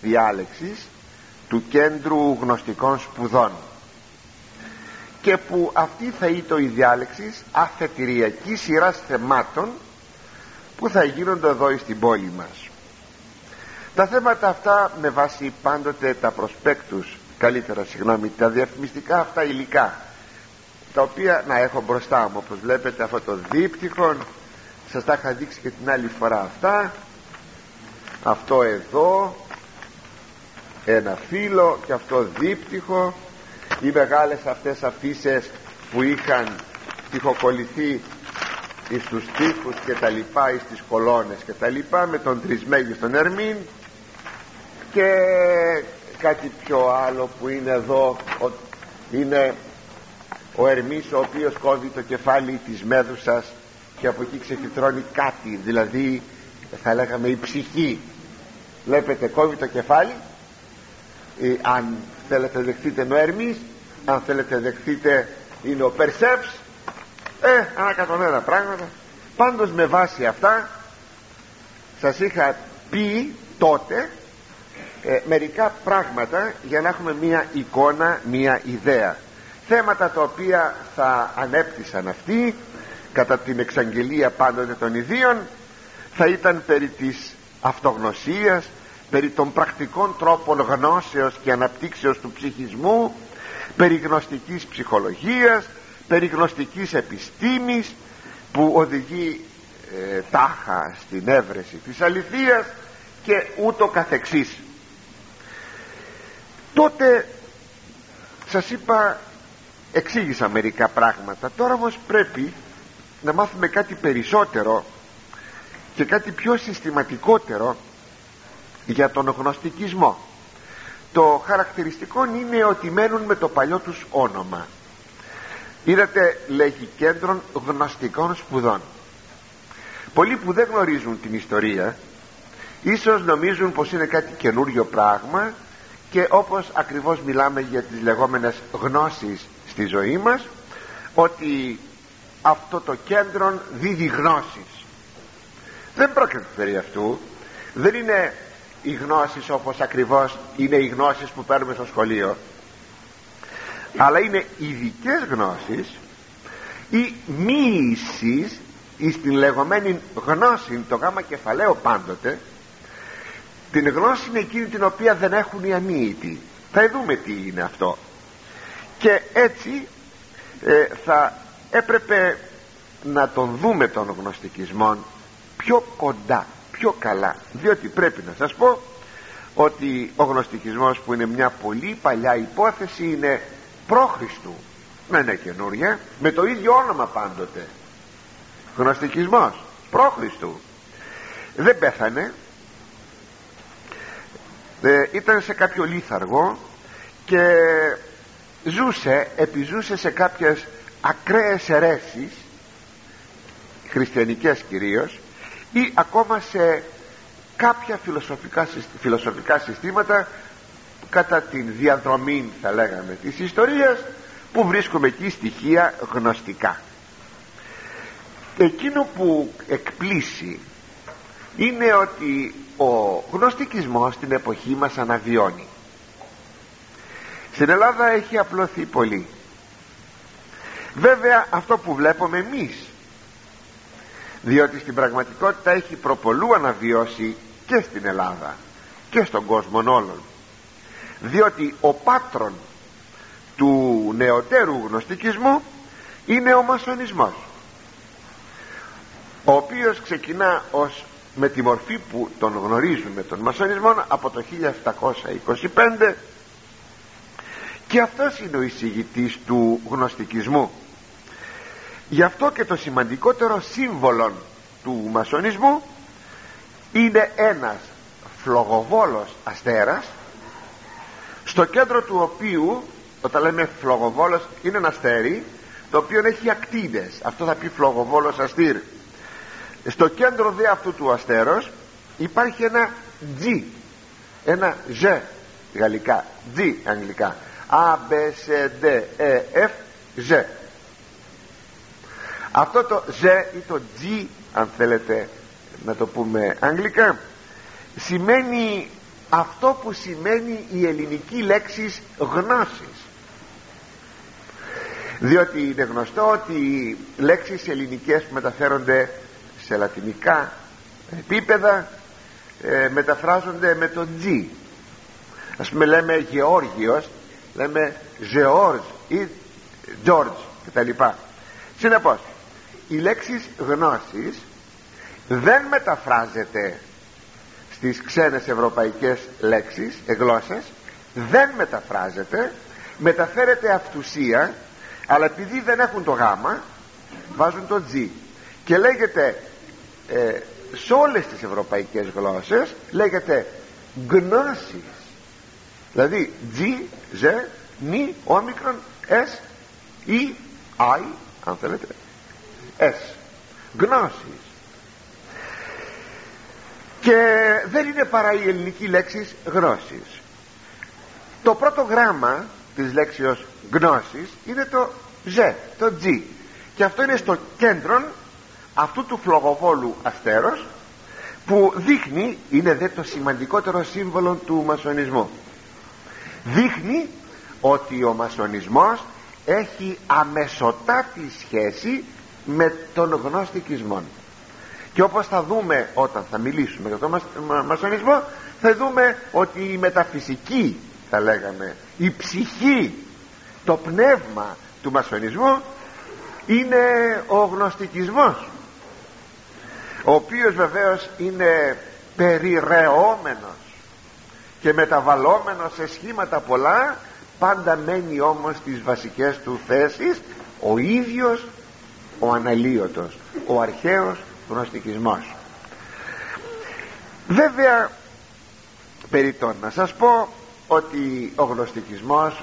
διάλεξης του κέντρου γνωστικών σπουδών και που αυτή θα ήταν η διάλεξης αφετηριακή σειράς θεμάτων που θα γίνονται εδώ στην πόλη μας. Τα θέματα αυτά με βάση πάντοτε τα προσπέκτους καλύτερα συγγνώμη τα διαφημιστικά αυτά υλικά τα οποία να έχω μπροστά μου όπως βλέπετε αυτό το δίπτυχο σας τα είχα δείξει και την άλλη φορά αυτά. Αυτό εδώ ένα φύλλο και αυτό δίπτυχο. Οι μεγάλες αυτές αφήσει που είχαν τυχοκολληθεί εις τους τείχους και τα λοιπά εις τις κολόνες και τα λοιπά με τον τρισμέγιστον Ερμήν. Και κάτι πιο άλλο που είναι εδώ είναι ο Ερμής ο οποίος κόβει το κεφάλι της Μέδουσας και από εκεί ξεφυτρώνει κάτι δηλαδή θα λέγαμε η ψυχή. Βλέπετε κόβει το κεφάλι ε, αν θέλετε δεχτείτε είναι ο Ερμής αν θέλετε δεχτείτε είναι ο Περσεύς ε, ανακατονένα πράγματα. Πάντως με βάση αυτά σας είχα πει τότε ε, μερικά πράγματα για να έχουμε μία εικόνα, μία ιδέα. Θέματα τα οποία θα ανέπτυσαν αυτοί κατά την εξαγγελία πάντοτε των ιδίων θα ήταν περί της αυτογνωσίας περί των πρακτικών τρόπων γνώσεως και αναπτύξεως του ψυχισμού περί γνωστικής ψυχολογίας περί γνωστικής επιστήμης που οδηγεί ε, τάχα στην έβρεση της αληθείας και ούτω καθεξής. Τότε σας είπα εξήγησα μερικά πράγματα. Τώρα όμως πρέπει να μάθουμε κάτι περισσότερο και κάτι πιο συστηματικότερο για τον γνωστικισμό. Το χαρακτηριστικό είναι ότι μένουν με το παλιό τους όνομα. Είδατε λέγει κέντρων γνωστικών σπουδών. Πολλοί που δεν γνωρίζουν την ιστορία ίσως νομίζουν πως είναι κάτι καινούριο πράγμα και όπως ακριβώς μιλάμε για τις λεγόμενες γνώσεις στη ζωή μας ότι αυτό το κέντρο δίδει γνώσεις. Δεν πρόκειται περί αυτού. Δεν είναι οι γνώσεις όπως ακριβώς είναι οι γνώσεις που παίρνουμε στο σχολείο αλλά είναι ειδικές γνώσεις ή μοίησης εις την λεγόμενη γνώση το γάμα κεφαλαίο πάντοτε την γνώση είναι εκείνη την οποία δεν έχουν οι αμύητοι. Θα δούμε τι είναι αυτό. Και έτσι ε, θα έπρεπε να τον δούμε τον γνωστικισμό πιο κοντά πιο καλά. Διότι πρέπει να σας πω ότι ο γνωστικισμός που είναι μια πολύ παλιά υπόθεση είναι πρόχριστου δεν είναι καινούρια με το ίδιο όνομα πάντοτε. Γνωστικισμός πρόχριστου δεν πέθανε. Ε, ήταν σε κάποιο λίθαργο και ζούσε επιζούσε σε κάποιες ακραίες αιρέσεις χριστιανικές κυρίως ή ακόμα σε κάποια φιλοσοφικά, φιλοσοφικά συστήματα κατά την διαδρομή θα λέγαμε της ιστορίας που βρίσκουμε εκεί στοιχεία γνωστικά. Εκείνο που εκπλήσει είναι ότι ο γνωστικισμός στην εποχή μας αναβιώνει. Στην Ελλάδα έχει απλωθεί πολύ. Βέβαια αυτό που βλέπουμε εμείς διότι στην πραγματικότητα έχει προπολού αναβιώσει και στην Ελλάδα και στον κόσμο όλων. Διότι ο πάτρον του νεωτέρου γνωστικισμού είναι ο μασονισμός ο οποίος ξεκινά ως με τη μορφή που τον γνωρίζουμε τον μασονισμό από το 1725 και αυτός είναι ο εισηγητής του γνωστικισμού γι' αυτό και το σημαντικότερο σύμβολο του μασονισμού είναι ένας φλογοβόλος αστέρας στο κέντρο του οποίου όταν λέμε φλογοβόλος είναι ένα αστέρι το οποίο έχει ακτίδες αυτό θα πει φλογοβόλος αστήρ. Στο κέντρο δε αυτού του αστέρος υπάρχει ένα G ένα G γαλλικά G αγγλικά. A, B, C, D, E, F, G αυτό το Z ή το G αν θέλετε να το πούμε αγγλικά σημαίνει αυτό που σημαίνει η ελληνική λέξη γνώσης. Διότι είναι γνωστό ότι οι λέξεις ελληνικές που μεταφέρονται σε λατινικά επίπεδα ε, μεταφράζονται με το G ας πούμε λέμε Γεώργιος λέμε George ή George κτλ. Συνεπώς η λέξη γνώσης δεν μεταφράζεται στις ξένες ευρωπαϊκές λέξεις, γλώσσες. Δεν μεταφράζεται. Μεταφέρεται αυτουσία αλλά επειδή δεν έχουν το γάμα βάζουν το G και λέγεται ε, σε όλες τις ευρωπαϊκές γλώσσες λέγεται γνώσεις. Δηλαδή G, Z, νι, όμικρον, S, E, I αν θέλετε S γνώσεις. Και δεν είναι παρά η ελληνική λέξη γνώσης το πρώτο γράμμα της λέξης γνώσης είναι το Z, το G. Και αυτό είναι στο κέντρο αυτού του φλογοβόλου αστέρος που δείχνει είναι δε το σημαντικότερο σύμβολο του μασονισμού. Δείχνει ότι ο μασονισμός έχει αμεσοτάτη σχέση με τον γνωστικισμό και όπως θα δούμε όταν θα μιλήσουμε για τον μασονισμό θα δούμε ότι η μεταφυσική θα λέγαμε η ψυχή το πνεύμα του μασονισμού είναι ο γνωστικισμός ο οποίος βεβαίως είναι περιρεόμενος και μεταβαλλόμενος σε σχήματα πολλά πάντα μένει όμως στις βασικές του θέσεις ο ίδιος ο αναλύωτος ο αρχαίος γνωστικισμός. Βέβαια περιττών να σας πω ότι ο γνωστικισμός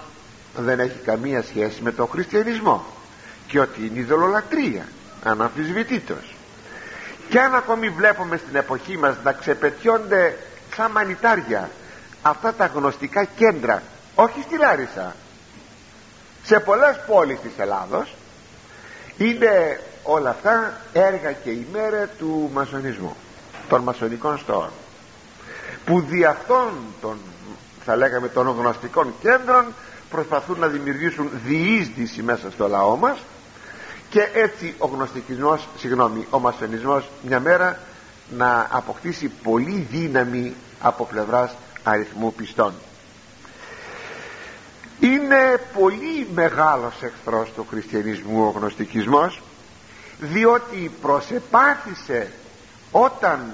δεν έχει καμία σχέση με τον χριστιανισμό και ότι είναι ειδωλολατρία αναμφισβητήτως. Και αν ακόμη βλέπουμε στην εποχή μας να ξεπετιώνται σαν μανιτάρια αυτά τα γνωστικά κέντρα όχι στη Λάρισα σε πολλές πόλεις της Ελλάδος είναι όλα αυτά έργα και ημέρα του μασονισμού των μασονικών στόχων που δι' αυτών των θα λέγαμε των γνωστικών κέντρων προσπαθούν να δημιουργήσουν διείσδυση μέσα στο λαό μας και έτσι ο γνωστικισμός, συγγνώμη, ο μασονισμός μια μέρα να αποκτήσει πολύ δύναμη από πλευράς αριθμού πιστών είναι πολύ μεγάλος εχθρός του χριστιανισμού ο γνωστικισμός διότι προσεπάθησε όταν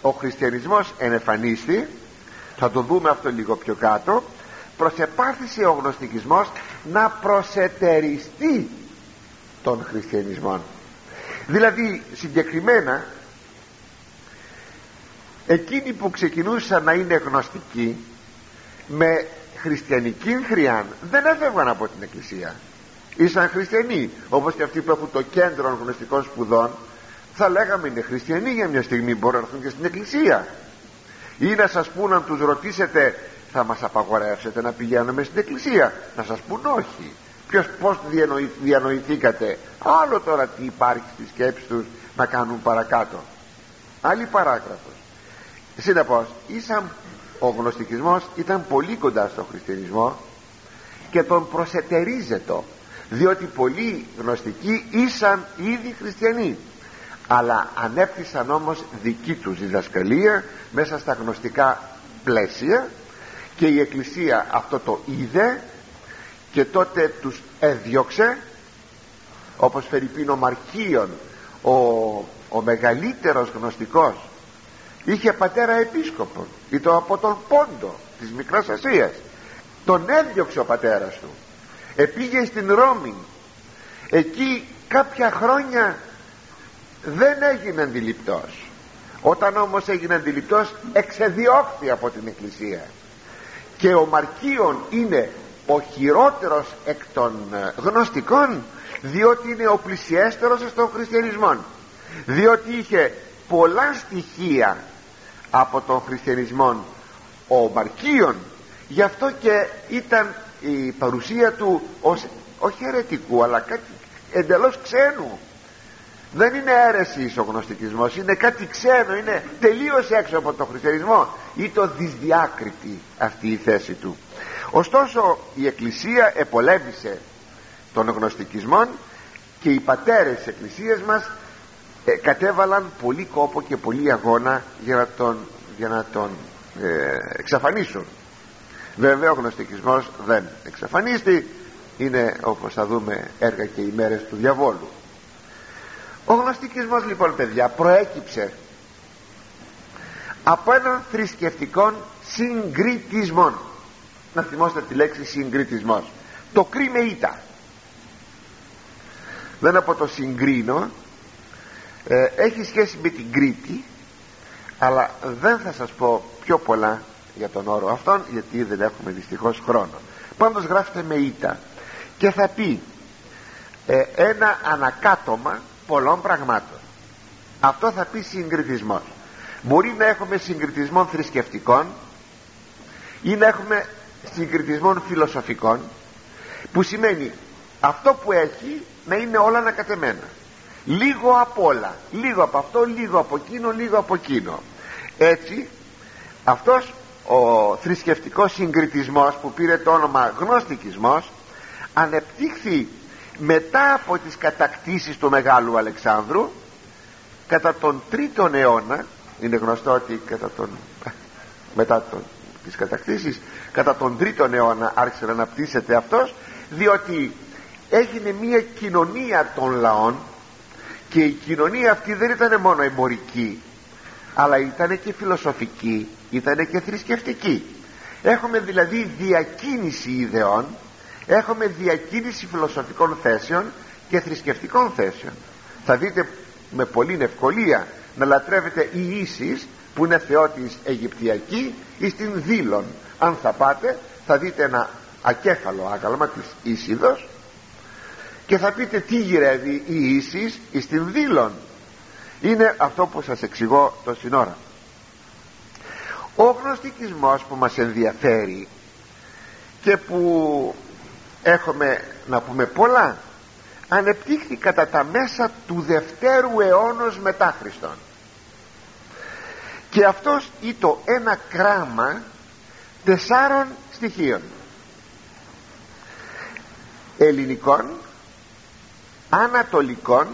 ο χριστιανισμός ενεφανίστη θα το δούμε αυτό λίγο πιο κάτω προσεπάθησε ο γνωστικισμός να προσετεριστεί των χριστιανισμών. Δηλαδή συγκεκριμένα εκείνοι που ξεκινούσαν να είναι γνωστικοί με χριστιανική χρειάν δεν έφευγαν από την εκκλησία. Ήσαν χριστιανοί όπως και αυτοί που έχουν το κέντρο γνωστικών σπουδών θα λέγαμε είναι χριστιανοί για μια στιγμή μπορούν να έρθουν και στην εκκλησία. Ή να σας πούν αν τους ρωτήσετε θα μας απαγορεύσετε να πηγαίνουμε στην εκκλησία; Να σας πούν όχι Ποιος, πώς διανοη, διανοηθήκατε; Άλλο τώρα τι υπάρχει στη σκέψη τους να κάνουν παρακάτω. Άλλη παράγραφος. Συνεπώς ήσαν ο γνωστικισμός ήταν πολύ κοντά στον χριστιανισμό και τον προσετερίζεται διότι πολλοί γνωστικοί ήσαν ήδη χριστιανοί αλλά ανέπτυσαν όμως δική τους διδασκαλία μέσα στα γνωστικά πλαίσια και η Εκκλησία αυτό το είδε και τότε τους έδιωξε όπως Φερρυπίνο Μαρχίων ο, ο μεγαλύτερος γνωστικός είχε πατέρα επίσκοπο ήταν από τον Πόντο της Μικράς Ασίας. Τον έδιωξε ο πατέρας του. Επήγε στην Ρώμη. Εκεί κάποια χρόνια δεν έγινε αντιληπτός. Όταν όμως έγινε αντιληπτός εξεδιώχθη από την Εκκλησία. Και ο Μαρκίων είναι ο χειρότερος εκ των ε, γνωστικών διότι είναι ο πλησιέστερος στον χριστιανισμό. Διότι είχε πολλά στοιχεία από τον χριστιανισμό ο Μαρκίων γι' αυτό και ήταν η παρουσία του ως όχι αιρετικού αλλά κάτι εντελώς ξένου. Δεν είναι αίρεση ο γνωστικισμός είναι κάτι ξένο είναι τελείως έξω από τον χριστιανισμό ή το δυσδιάκριτη αυτή η θέση του. Ωστόσο η Εκκλησία επολέμησε των γνωστικισμών και οι πατέρες της Εκκλησίας μας ε, κατέβαλαν πολύ κόπο και πολύ αγώνα για να τον, για να τον ε, εξαφανίσουν. Βέβαια ο γνωστικισμός δεν εξαφανίστη. Είναι όπως θα δούμε έργα και οι μέρες του διαβόλου. Ο γνωστικισμός λοιπόν παιδιά προέκυψε από έναν θρησκευτικό συγκριτισμό να θυμόστε τη λέξη συγκριτισμός. Το κρίμε ήττα. Δεν από το συγκρίνω ε, έχει σχέση με την Κρήτη αλλά δεν θα σας πω πιο πολλά για τον όρο αυτόν γιατί δεν έχουμε δυστυχώς χρόνο. Πάντως γράφεται με ήττα και θα πει ε, ένα ανακάτωμα πολλών πραγμάτων. Αυτό θα πει συγκριτισμός. Μπορεί να έχουμε συγκριτισμό θρησκευτικών ή να έχουμε συγκριτισμό φιλοσοφικών που σημαίνει αυτό που έχει να είναι όλα ανακατεμένα λίγο από όλα. Λίγο από αυτό, λίγο από εκείνο, λίγο από εκείνο. Έτσι αυτός ο θρησκευτικός συγκριτισμός που πήρε το όνομα γνωστικισμός ανεπτύχθη μετά από τις κατακτήσεις του Μεγάλου Αλεξάνδρου κατά τον τρίτον αιώνα είναι γνωστό ότι κατά τον, μετά τον, τις κατακτήσεις κατά τον τρίτον αιώνα άρχισε να αναπτύσσεται αυτός διότι έγινε μια κοινωνία των λαών και η κοινωνία αυτή δεν ήταν μόνο εμπορική αλλά ήταν και φιλοσοφική ήταν και θρησκευτική. Έχουμε δηλαδή διακίνηση ιδεών έχουμε διακίνηση φιλοσοφικών θέσεων και θρησκευτικών θέσεων. Θα δείτε με πολύ ευκολία να λατρεύετε η Ίσης που είναι θεότης Αιγυπτιακή ή στην Δήλων. Αν θα πάτε θα δείτε ένα ακέφαλο άγαλμα της Ίσιδος και θα πείτε τι γυρεύει η Ίσης εις την Δήλων είναι αυτό που σας εξηγώ το σύνορα. Ο γνωστικισμός που μας ενδιαφέρει και που έχουμε να πούμε πολλά ανεπτύχθη κατά τα μέσα του δευτέρου αιώνος μετά Χριστόν. Και αυτός ήταν ένα κράμα τεσσάρων στοιχείων. Ελληνικών ανατολικών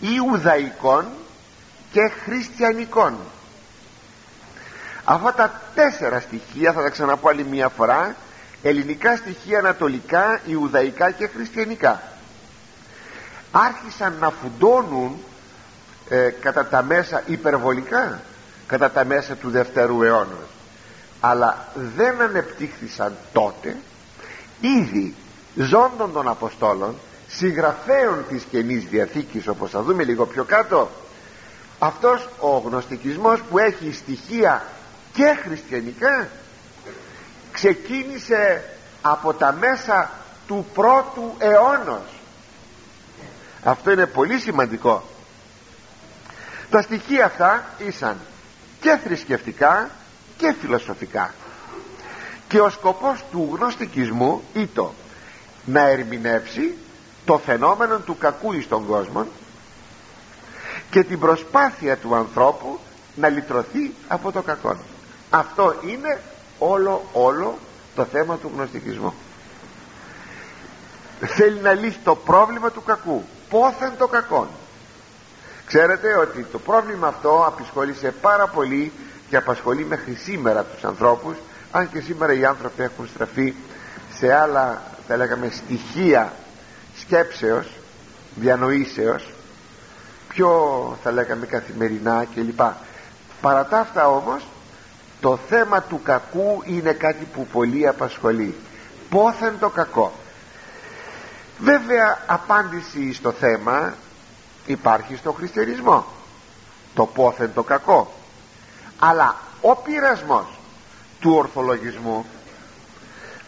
Ιουδαϊκών και Χριστιανικών. Αυτά τα τέσσερα στοιχεία θα τα ξαναπώ άλλη μια φορά ελληνικά στοιχεία ανατολικά, Ιουδαϊκά και Χριστιανικά. Άρχισαν να φουντώνουν ε, κατά τα μέσα υπερβολικά κατά τα μέσα του Δευτέρου αιώνα. Αλλά δεν ανεπτύχθησαν τότε ήδη ζώντων των Αποστόλων συγγραφέων της Καινής Διαθήκης όπως θα δούμε λίγο πιο κάτω αυτός ο γνωστικισμός που έχει στοιχεία και χριστιανικά ξεκίνησε από τα μέσα του πρώτου αιώνος. Αυτό είναι πολύ σημαντικό. Τα στοιχεία αυτά ήσαν και θρησκευτικά και φιλοσοφικά. Και ο σκοπός του γνωστικισμού ήταν να ερμηνεύσει το φαινόμενο του κακού εις τον κόσμο και την προσπάθεια του ανθρώπου να λυτρωθεί από το κακό. Αυτό είναι όλο όλο το θέμα του γνωστικισμού. Θέλει να λύσει το πρόβλημα του κακού. Πόθεν το κακό ξέρετε ότι το πρόβλημα αυτό απασχόλησε πάρα πολύ και απασχολεί μέχρι σήμερα τους ανθρώπους αν και σήμερα οι άνθρωποι έχουν στραφεί σε άλλα θα λέγαμε στοιχεία σκέψεως διανοήσεως πιο θα λέγαμε καθημερινά κλπ. Παρά τα αυτά όμως το θέμα του κακού είναι κάτι που πολύ απασχολεί. Πόθεν το κακό. Βέβαια απάντηση στο θέμα υπάρχει στο χριστιανισμό. Το πόθεν το κακό. Αλλά ο πειρασμός του ορθολογισμού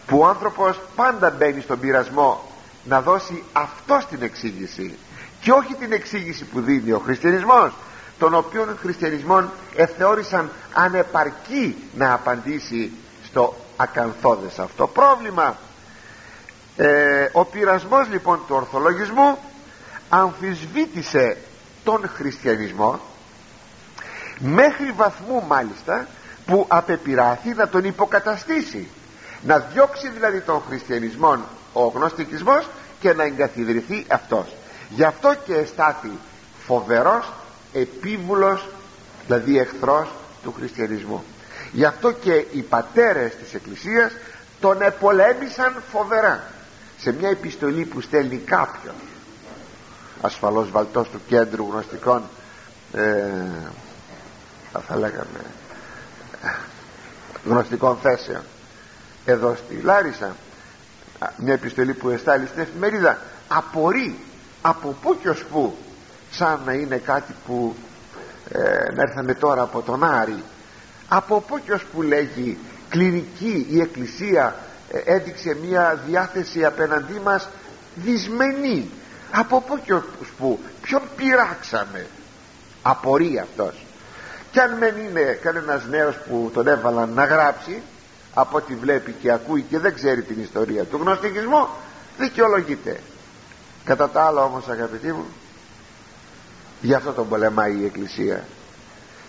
που ο άνθρωπος πάντα μπαίνει στον πειρασμό να δώσει αυτό την εξήγηση και όχι την εξήγηση που δίνει ο χριστιανισμός τον οποίον χριστιανισμόν εθεώρησαν ανεπαρκή να απαντήσει στο ακαθόδες αυτό πρόβλημα. Ε, ο πειρασμός λοιπόν του ορθολογισμού αμφισβήτησε τον χριστιανισμό μέχρι βαθμού μάλιστα που απεπειράθη να τον υποκαταστήσει. Να διώξει δηλαδή τον χριστιανισμό ο γνωστικισμός και να εγκαθιδρυθεί αυτός. Γι' αυτό και εστάθη φοβερός επίβουλος δηλαδή εχθρός του χριστιανισμού. Γι' αυτό και οι πατέρες της Εκκλησίας τον επολέμησαν φοβερά. Σε μια επιστολή που στέλνει κάποιον ασφαλώς βαλτός του κέντρου γνωστικών ε, θα λέγαμε γνωστικών θέσεων εδώ στη Λάρισα μια επιστολή που εστάλει στην εφημερίδα απορεί από πού και ως πού σαν να είναι κάτι που ε, να έρθαμε τώρα από τον Άρη. Από πού και ως που λέγει κλινική η Εκκλησία ε, έδειξε μια διάθεση απέναντί μας δυσμενή. Από πού και ως που ποιον πειράξαμε απορεί αυτός. Κι αν δεν είναι κανένας νέος που τον έβαλαν να γράψει από ό,τι βλέπει και ακούει και δεν ξέρει την ιστορία του γνωστικισμού δικαιολογείται. Κατά τα άλλα όμως αγαπητοί μου γι' αυτό τον πολεμάει η Εκκλησία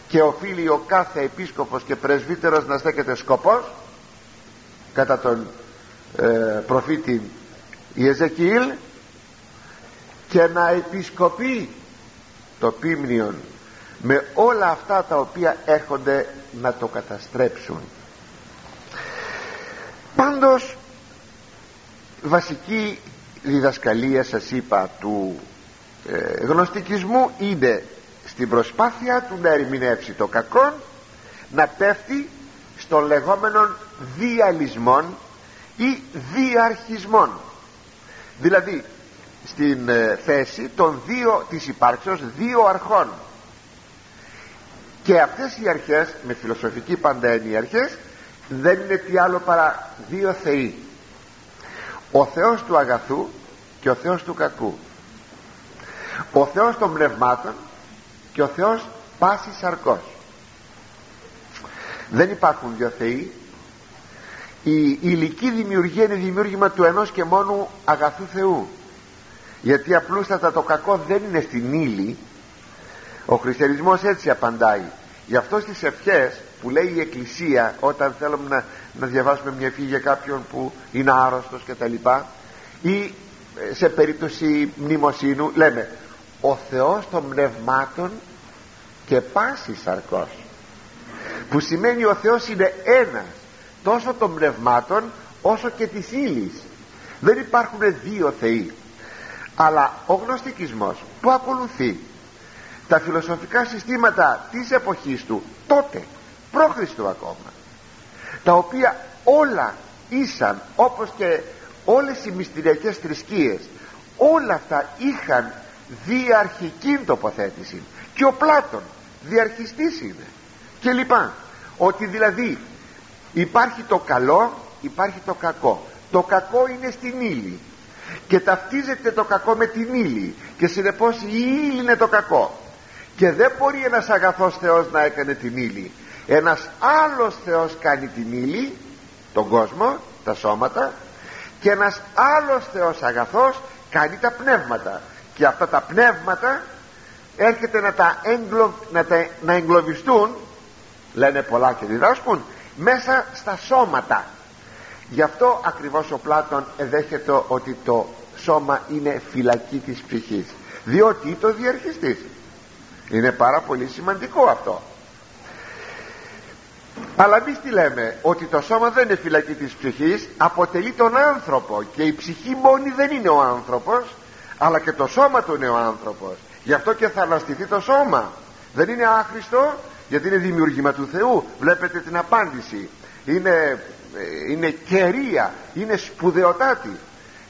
και οφείλει ο κάθε επίσκοπος και πρεσβύτερος να στέκεται σκοπός κατά τον ε, προφήτη Ιεζεκιήλ και να επισκοπεί το πίμνιον με όλα αυτά τα οποία έρχονται να το καταστρέψουν πάντως βασική διδασκαλία σας είπα του ε, γνωστικισμού είναι στην προσπάθεια του να ερμηνεύσει το κακό να πέφτει στον λεγόμενο διαλυσμών ή διαρχισμών δηλαδή στην ε, θέση των δύο της υπάρξεως δύο αρχών. Και αυτές οι αρχές με φιλοσοφική πάντα οι αρχές δεν είναι τι άλλο παρά δύο θεοί. Ο Θεός του αγαθού και ο Θεός του κακού. Ο Θεός των πνευμάτων και ο Θεός πάσης σαρκός. Δεν υπάρχουν δύο θεοί. Η υλική δημιουργία είναι δημιούργημα του ενός και μόνου αγαθού Θεού. Γιατί απλούστατα το κακό δεν είναι στην ύλη. Ο χριστιανισμός έτσι απαντάει. Γι' αυτό στις ευχές που λέει η Εκκλησία όταν θέλουμε να, να διαβάσουμε μια ευχή για κάποιον που είναι άρρωστος και τα λοιπά ή ε, σε περίπτωση μνημοσύνου λέμε ο Θεός των πνευμάτων και πάσης σαρκός που σημαίνει ο Θεός είναι ένας τόσο των πνευμάτων όσο και της ύλης. δεν υπάρχουν δύο θεοί αλλά ο γνωστικισμός που ακολουθεί τα φιλοσοφικά συστήματα της εποχής του τότε πρόχριστο ακόμα. Τα οποία όλα ήσαν όπως και όλες οι μυστηριακές θρησκείες όλα αυτά είχαν διαρχική τοποθέτηση. Και ο Πλάτων διαρχιστής είναι. Και λοιπά. Ότι δηλαδή υπάρχει το καλό υπάρχει το κακό. Το κακό είναι στην ύλη. Και ταυτίζεται το κακό με την ύλη. Και συνεπώς η ύλη είναι το κακό. Και δεν μπορεί ένας αγαθός Θεός να έκανε την ύλη ένας άλλος Θεός κάνει την ύλη τον κόσμο, τα σώματα και ένας άλλος Θεός αγαθός κάνει τα πνεύματα. Και αυτά τα πνεύματα έρχεται να τα, εγκλω, να, τα να εγκλωβιστούν λένε πολλά και διδάσκουν μέσα στα σώματα. Γι' αυτό ακριβώς ο Πλάτων εδέχεται ότι το σώμα είναι φυλακή της ψυχής. Διότι το διαρχιστής. Είναι πάρα πολύ σημαντικό αυτό αλλά εμείς τι λέμε ότι το σώμα δεν είναι φυλακή της ψυχής αποτελεί τον άνθρωπο και η ψυχή μόνη δεν είναι ο άνθρωπος αλλά και το σώμα του είναι ο άνθρωπος. Γι' αυτό και θα αναστηθεί το σώμα. Δεν είναι άχρηστο γιατί είναι δημιούργημα του Θεού. Βλέπετε την απάντηση. Είναι, ε, είναι κερία είναι σπουδαιοτάτη.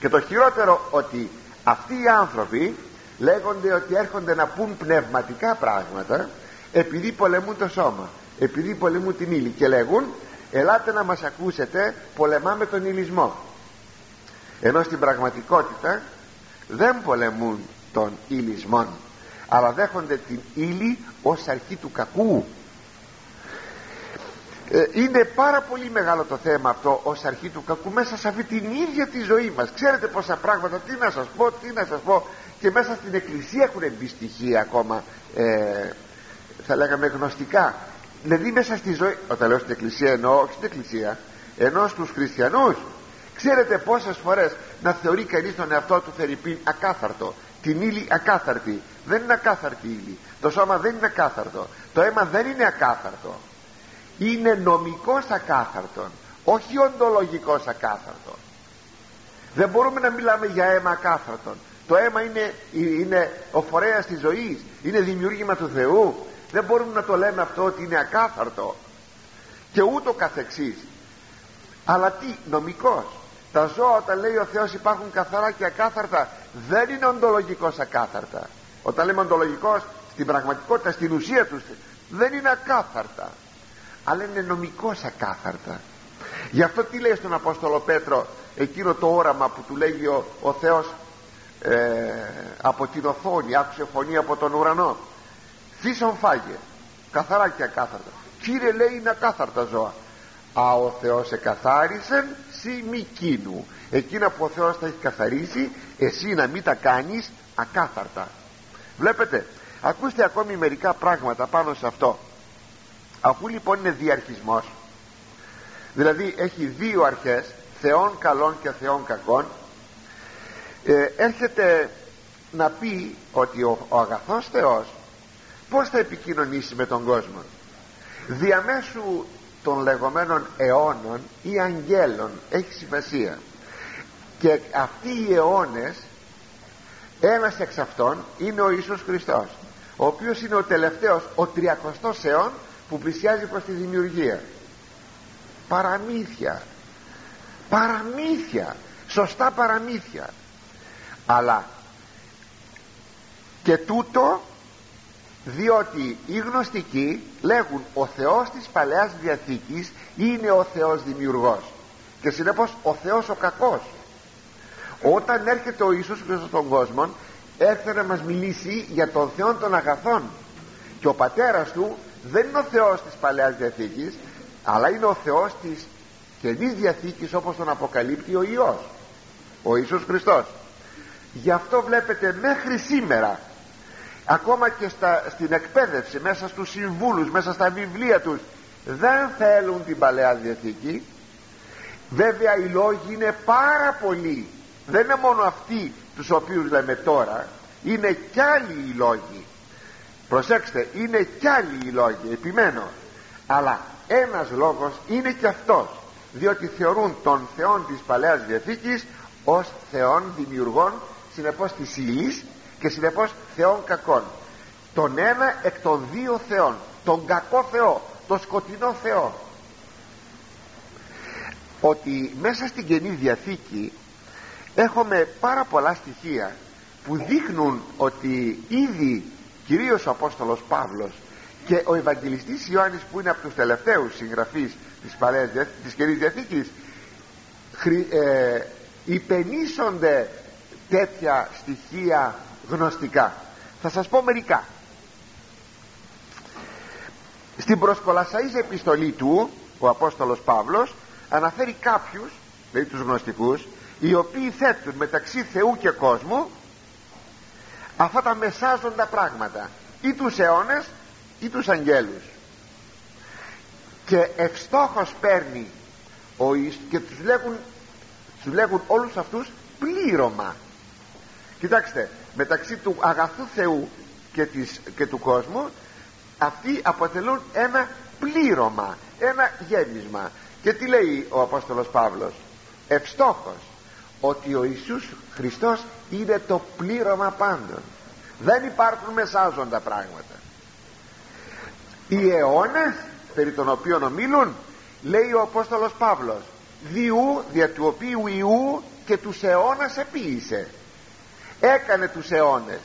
Και το χειρότερο ότι αυτοί οι άνθρωποι λέγονται ότι έρχονται να πούν πνευματικά πράγματα επειδή πολεμούν το σώμα επειδή πολεμούν την ύλη και λέγουν ελάτε να μας ακούσετε πολεμάμε τον υλισμό. Ενώ στην πραγματικότητα δεν πολεμούν τον υλισμό αλλά δέχονται την ύλη ως αρχή του κακού. Ε, είναι πάρα πολύ μεγάλο το θέμα αυτό ως αρχή του κακού μέσα σε αυτή την ίδια τη ζωή μας. Ξέρετε πόσα πράγματα τι να σας πω τι να σας πω. Και μέσα στην εκκλησία έχουν μπει στοιχεία ακόμα ε, θα λέγαμε γνωστικά δηλαδή μέσα στη ζωή όταν λέω στην εκκλησία εννοώ όχι στην εκκλησία ενώ στους χριστιανούς. Ξέρετε πόσες φορές να θεωρεί κανείς τον εαυτό του Φερρυπίν ακάθαρτο την ύλη ακάθαρτη. Δεν είναι ακάθαρτη ύλη. Το σώμα δεν είναι ακάθαρτο. Το αίμα δεν είναι ακάθαρτο. Είναι νομικός ακάθαρτον όχι οντολογικός ακάθαρτον. Δεν μπορούμε να μιλάμε για αίμα ακάθαρτον. Το αίμα είναι, είναι ο φορέας της ζωής είναι δημιούργημα του Θεού δεν μπορούμε να το λέμε αυτό ότι είναι ακάθαρτο και ούτω καθεξής. Αλλά τι νομικός. Τα ζώα όταν λέει ο Θεός υπάρχουν καθαρά και ακάθαρτα δεν είναι οντολογικός ακάθαρτα. Όταν λέμε οντολογικός στην πραγματικότητα στην ουσία τους δεν είναι ακάθαρτα αλλά είναι νομικός ακάθαρτα. Γι' αυτό τι λέει στον Απόστολο Πέτρο εκείνο το όραμα που του λέγει ο, ο Θεός ε, από την οθόνη άκουσε φωνή από τον ουρανό φύσον φάγε καθαρά και ακάθαρτα. Κύριε λέει είναι ακάθαρτα ζώα. Α ο Θεός εκαθάρισε σι μη κίνου εκείνα που ο Θεός θα έχει καθαρίσει εσύ να μην τα κάνεις ακάθαρτα. Βλέπετε ακούστε ακόμη μερικά πράγματα πάνω σε αυτό. Αφού λοιπόν είναι διαρχισμός δηλαδή έχει δύο αρχές θεών καλών και θεών κακών ε, έρχεται να πει ότι ο, ο αγαθός Θεός πως θα επικοινωνήσει με τον κόσμο; Διαμέσου των λεγόμενων αιώνων ή αγγέλων έχει σημασία. Και αυτοί οι αιώνες ένας εξ αυτών είναι ο Ιησούς Χριστός ο οποίος είναι ο τελευταίος ο τριακοστός αιών που πλησιάζει προς τη δημιουργία. Παραμύθια. Παραμύθια. Σωστά παραμύθια. Αλλά και τούτο διότι οι γνωστικοί λέγουν ο Θεός της Παλαιάς Διαθήκης είναι ο Θεός δημιουργός και συνεπώς ο Θεός ο κακός όταν έρχεται ο Ιησούς Χριστός στον κόσμο έρθει να μας μιλήσει για τον Θεό των αγαθών. Και ο πατέρας του δεν είναι ο Θεός της Παλαιάς Διαθήκης αλλά είναι ο Θεός της Καινής Διαθήκης όπως τον αποκαλύπτει ο Υιός ο Ιησούς Χριστός. Γι' αυτό βλέπετε μέχρι σήμερα ακόμα και στα, στην εκπαίδευση μέσα στους συμβούλους μέσα στα βιβλία τους δεν θέλουν την Παλαιά Διαθήκη. Βέβαια οι λόγοι είναι πάρα πολλοί. Δεν είναι μόνο αυτοί τους οποίους λέμε τώρα είναι κι άλλοι οι λόγοι. Προσέξτε είναι κι άλλοι οι λόγοι επιμένω. Αλλά ένας λόγος είναι και αυτός διότι θεωρούν τον Θεόν της Παλαιάς Διαθήκης ως Θεόν δημιουργών συνεπώς της ύλης και συνεπώς Θεόν κακών. Τον ένα εκ των δύο Θεών. Τον κακό Θεό. Τον σκοτεινό Θεό. Ότι μέσα στην Καινή Διαθήκη έχουμε πάρα πολλά στοιχεία που δείχνουν ότι ήδη κυρίως ο Απόστολος Παύλος και ο Ευαγγελιστής Ιωάννης που είναι από τους τελευταίους συγγραφείς της, Παλαιάς, της Καινής Διαθήκης ε, υπενήσονται τέτοια στοιχεία γνωστικά. Θα σας πω μερικά. Στην προσκολασαΐζ επιστολή του ο Απόστολος Παύλος αναφέρει κάποιους δηλαδή τους γνωστικούς οι οποίοι θέτουν μεταξύ Θεού και κόσμου αυτά τα μεσάζοντα πράγματα. Ή τους αιώνες ή τους αγγέλους. Και ευστόχος παίρνει ο και τους λέγουν, τους λέγουν όλους αυτούς πλήρωμα. Κοιτάξτε μεταξύ του αγαθού Θεού και, της, και του κόσμου αυτοί αποτελούν ένα πλήρωμα ένα γέμισμα. Και τι λέει ο Απόστολος Παύλος; Ευστόχος ότι ο Ιησούς Χριστός είναι το πλήρωμα πάντων. Δεν υπάρχουν μεσάζοντα πράγματα. Οι αιώνες περί των οποίων ομίλουν λέει ο Απόστολος Παύλος διού δια του οποίου Ιού και τους αιώνας επίησε έκανε τους αιώνες.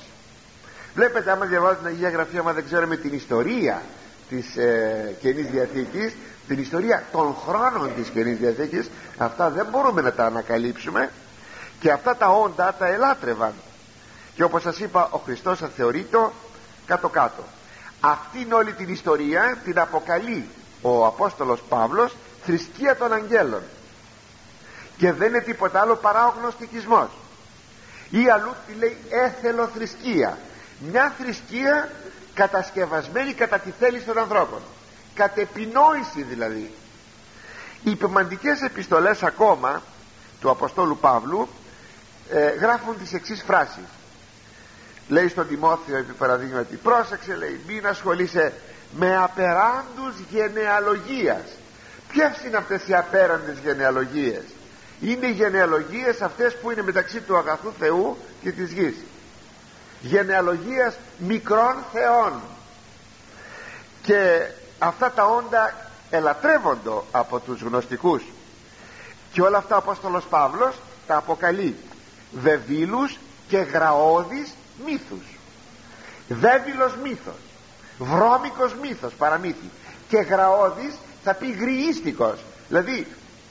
Βλέπετε άμα διαβάζουμε την Αγία Γραφή άμα δεν ξέρουμε την ιστορία της ε, Καινής Διαθήκης την ιστορία των χρόνων της Καινής Διαθήκης αυτά δεν μπορούμε να τα ανακαλύψουμε και αυτά τα όντα τα ελάτρευαν. Και όπως σας είπα ο Χριστός θεωρείτο κάτω κάτω αυτήν όλη την ιστορία την αποκαλεί ο Απόστολος Παύλος θρησκεία των αγγέλων. Και δεν είναι τίποτα άλλο παρά ο γνωστικισμός ή αλλού τι λέει έθελο θρησκεία μια θρησκεία κατασκευασμένη κατά τη θέληση των ανθρώπων. Κατ' επινόηση δηλαδή. Οι πεμαντικές επιστολές ακόμα του Αποστόλου Παύλου ε, γράφουν τις εξής φράσεις. Λέει στον Τιμόθεο επί παραδείγματι πρόσεξε λέει μην ασχολείσαι με απεράντους γενεαλογίας ποιες είναι αυτές οι απέραντες γενεαλογίες; Είναι οι γενεαλογίες αυτές που είναι μεταξύ του αγαθού Θεού και της γης. Γενεαλογίας μικρών θεών. Και αυτά τα όντα ελατρεύονται από τους γνωστικούς. Και όλα αυτά ο Απόστολος Παύλος τα αποκαλεί βεβήλους και γραώδεις μύθους βέβυλος μύθος βρώμικος μύθος παραμύθι. Και γραώδης θα πει γριίστικος δηλαδή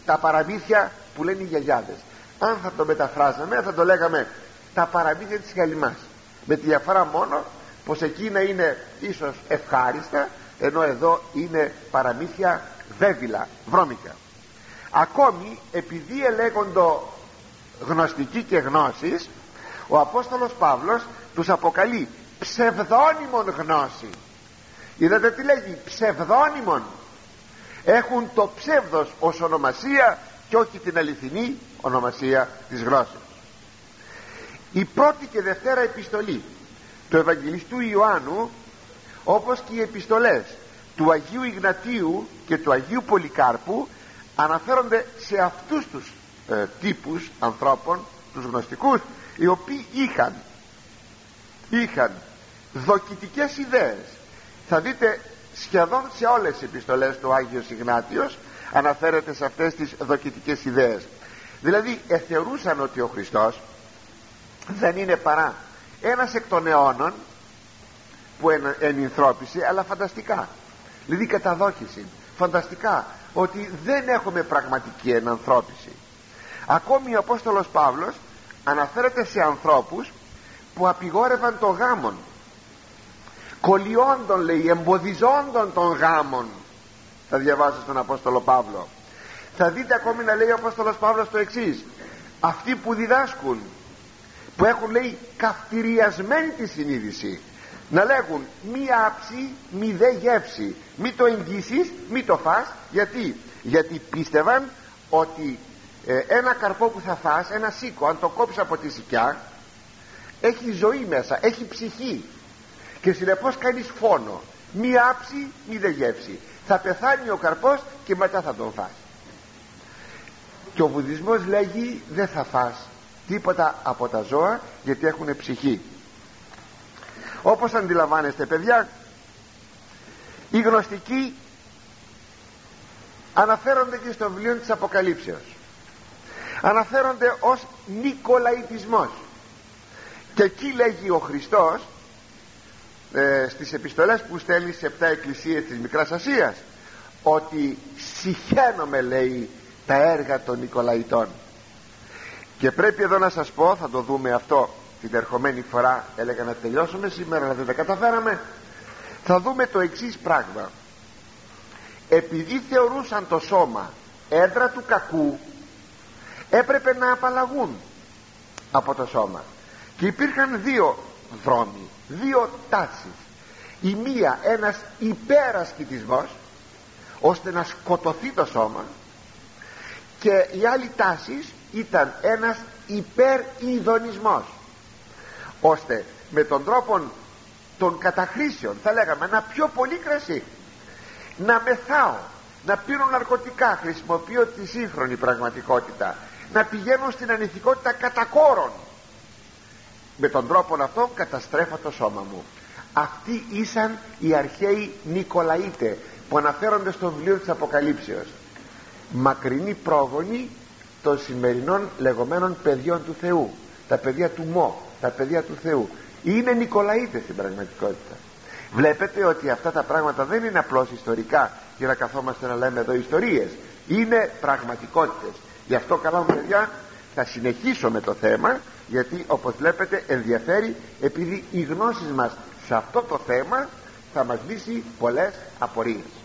τα παραμύθια που λένε οι γιαγιάδες. Αν θα το μεταφράζαμε θα το λέγαμε τα παραμύθια της Γαλλιμάς με τη διαφορά μόνο πως εκείνα είναι ίσως ευχάριστα ενώ εδώ είναι παραμύθια βέβυλα, βρώμικα. Ακόμη επειδή ελέγοντο γνωστικοί και γνώσεις ο Απόστολος Παύλος τους αποκαλεί ψευδόνυμον γνώσης είδατε τι λέγει ψευδόνυμον έχουν το ψεύδος ως ονομασία και όχι την αληθινή ονομασία της γλώσσας. Η πρώτη και δευτέρα επιστολή του Ευαγγελιστού Ιωάννου όπως και οι επιστολές του Αγίου Ιγνατίου και του Αγίου Πολυκάρπου αναφέρονται σε αυτούς τους ε, τύπους ανθρώπων τους γνωστικούς οι οποίοι είχαν είχαν δοκιτικές ιδέες. Θα δείτε σχεδόν σε όλες τις επιστολές του Άγιος Ιγνάτιος αναφέρεται σε αυτές τις δοκιτικές ιδέες. Δηλαδή εθεωρούσαν ότι ο Χριστός δεν είναι παρά ένας εκ των αιώνων που ενυνθρώπησε αλλά φανταστικά. Δηλαδή καταδόχηση φανταστικά ότι δεν έχουμε πραγματική ενανθρώπιση. Ακόμη ο Απόστολος Παύλος αναφέρεται σε ανθρώπους που απειγόρευαν το γάμον. Κολλιόντων λέει εμποδιζόντων των γάμων θα διαβάσω στον Απόστολο Παύλο. Θα δείτε ακόμη να λέει ο Απόστολος Παύλος το εξής. Αυτοί που διδάσκουν που έχουν λέει καυτηριασμένη τη συνείδηση να λέγουν μη άψη μη δε γεύση. Μη το εγγύσεις μη το φας γιατί; Γιατί πίστευαν ότι ε, ένα καρπό που θα φας ένα σίκο αν το κόψεις από τη σικιά έχει ζωή μέσα έχει ψυχή. Και συνεπώς κάνεις φόνο. Μη άψη μη δε γεύση θα πεθάνει ο καρπός και μετά θα τον φας. Και ο βουδισμός λέγει δεν θα φας τίποτα από τα ζώα γιατί έχουν ψυχή. Όπως αντιλαμβάνεστε παιδιά οι γνωστικοί αναφέρονται και στο βιβλίο της Αποκαλύψεως. Αναφέρονται ως Νικολαϊτισμός. Και εκεί λέγει ο Χριστός ε, στις επιστολές που στέλνει σε 7 εκκλησίες της Μικράς Ασίας ότι συχαίνομαι λέει τα έργα των Νικολαϊτών και πρέπει εδώ να σας πω θα το δούμε αυτό την ερχομένη φορά έλεγα να τελειώσουμε σήμερα αλλά δεν τα καταφέραμε θα δούμε το εξής πράγμα. Επειδή θεωρούσαν το σώμα έντρα του κακού έπρεπε να απαλλαγούν από το σώμα. Και υπήρχαν δύο δρόμοι δύο τάσεις. Η μία ένας υπερασκητισμός ώστε να σκοτωθεί το σώμα. Και η άλλη τάση ήταν ένας υπερειδονισμός ώστε με τον τρόπο των καταχρήσεων θα λέγαμε να πιω πολύ κρασί να μεθάω να πίνω ναρκωτικά χρησιμοποιώ τη σύγχρονη πραγματικότητα να πηγαίνω στην ανηθικότητα κατά κόρον με τον τρόπο αυτό καταστρέφω το σώμα μου. Αυτοί ήσαν οι αρχαίοι Νικολαΐτε που αναφέρονται στο βιβλίο της Αποκαλύψεως. Μακρινή πρόγονη των σημερινών λεγόμενων παιδιών του Θεού. Τα παιδιά του Μω τα παιδιά του Θεού. Είναι Νικολαΐτε στην πραγματικότητα. Βλέπετε ότι αυτά τα πράγματα δεν είναι απλώς ιστορικά για να καθόμαστε να λέμε εδώ ιστορίες. Είναι πραγματικότητες. Γι' αυτό καλά μου παιδιά θα συνεχίσω με το θέμα γιατί όπως βλέπετε ενδιαφέρει επειδή οι γνώσεις μας σε αυτό το θέμα θα μας λύσει πολλές απορίες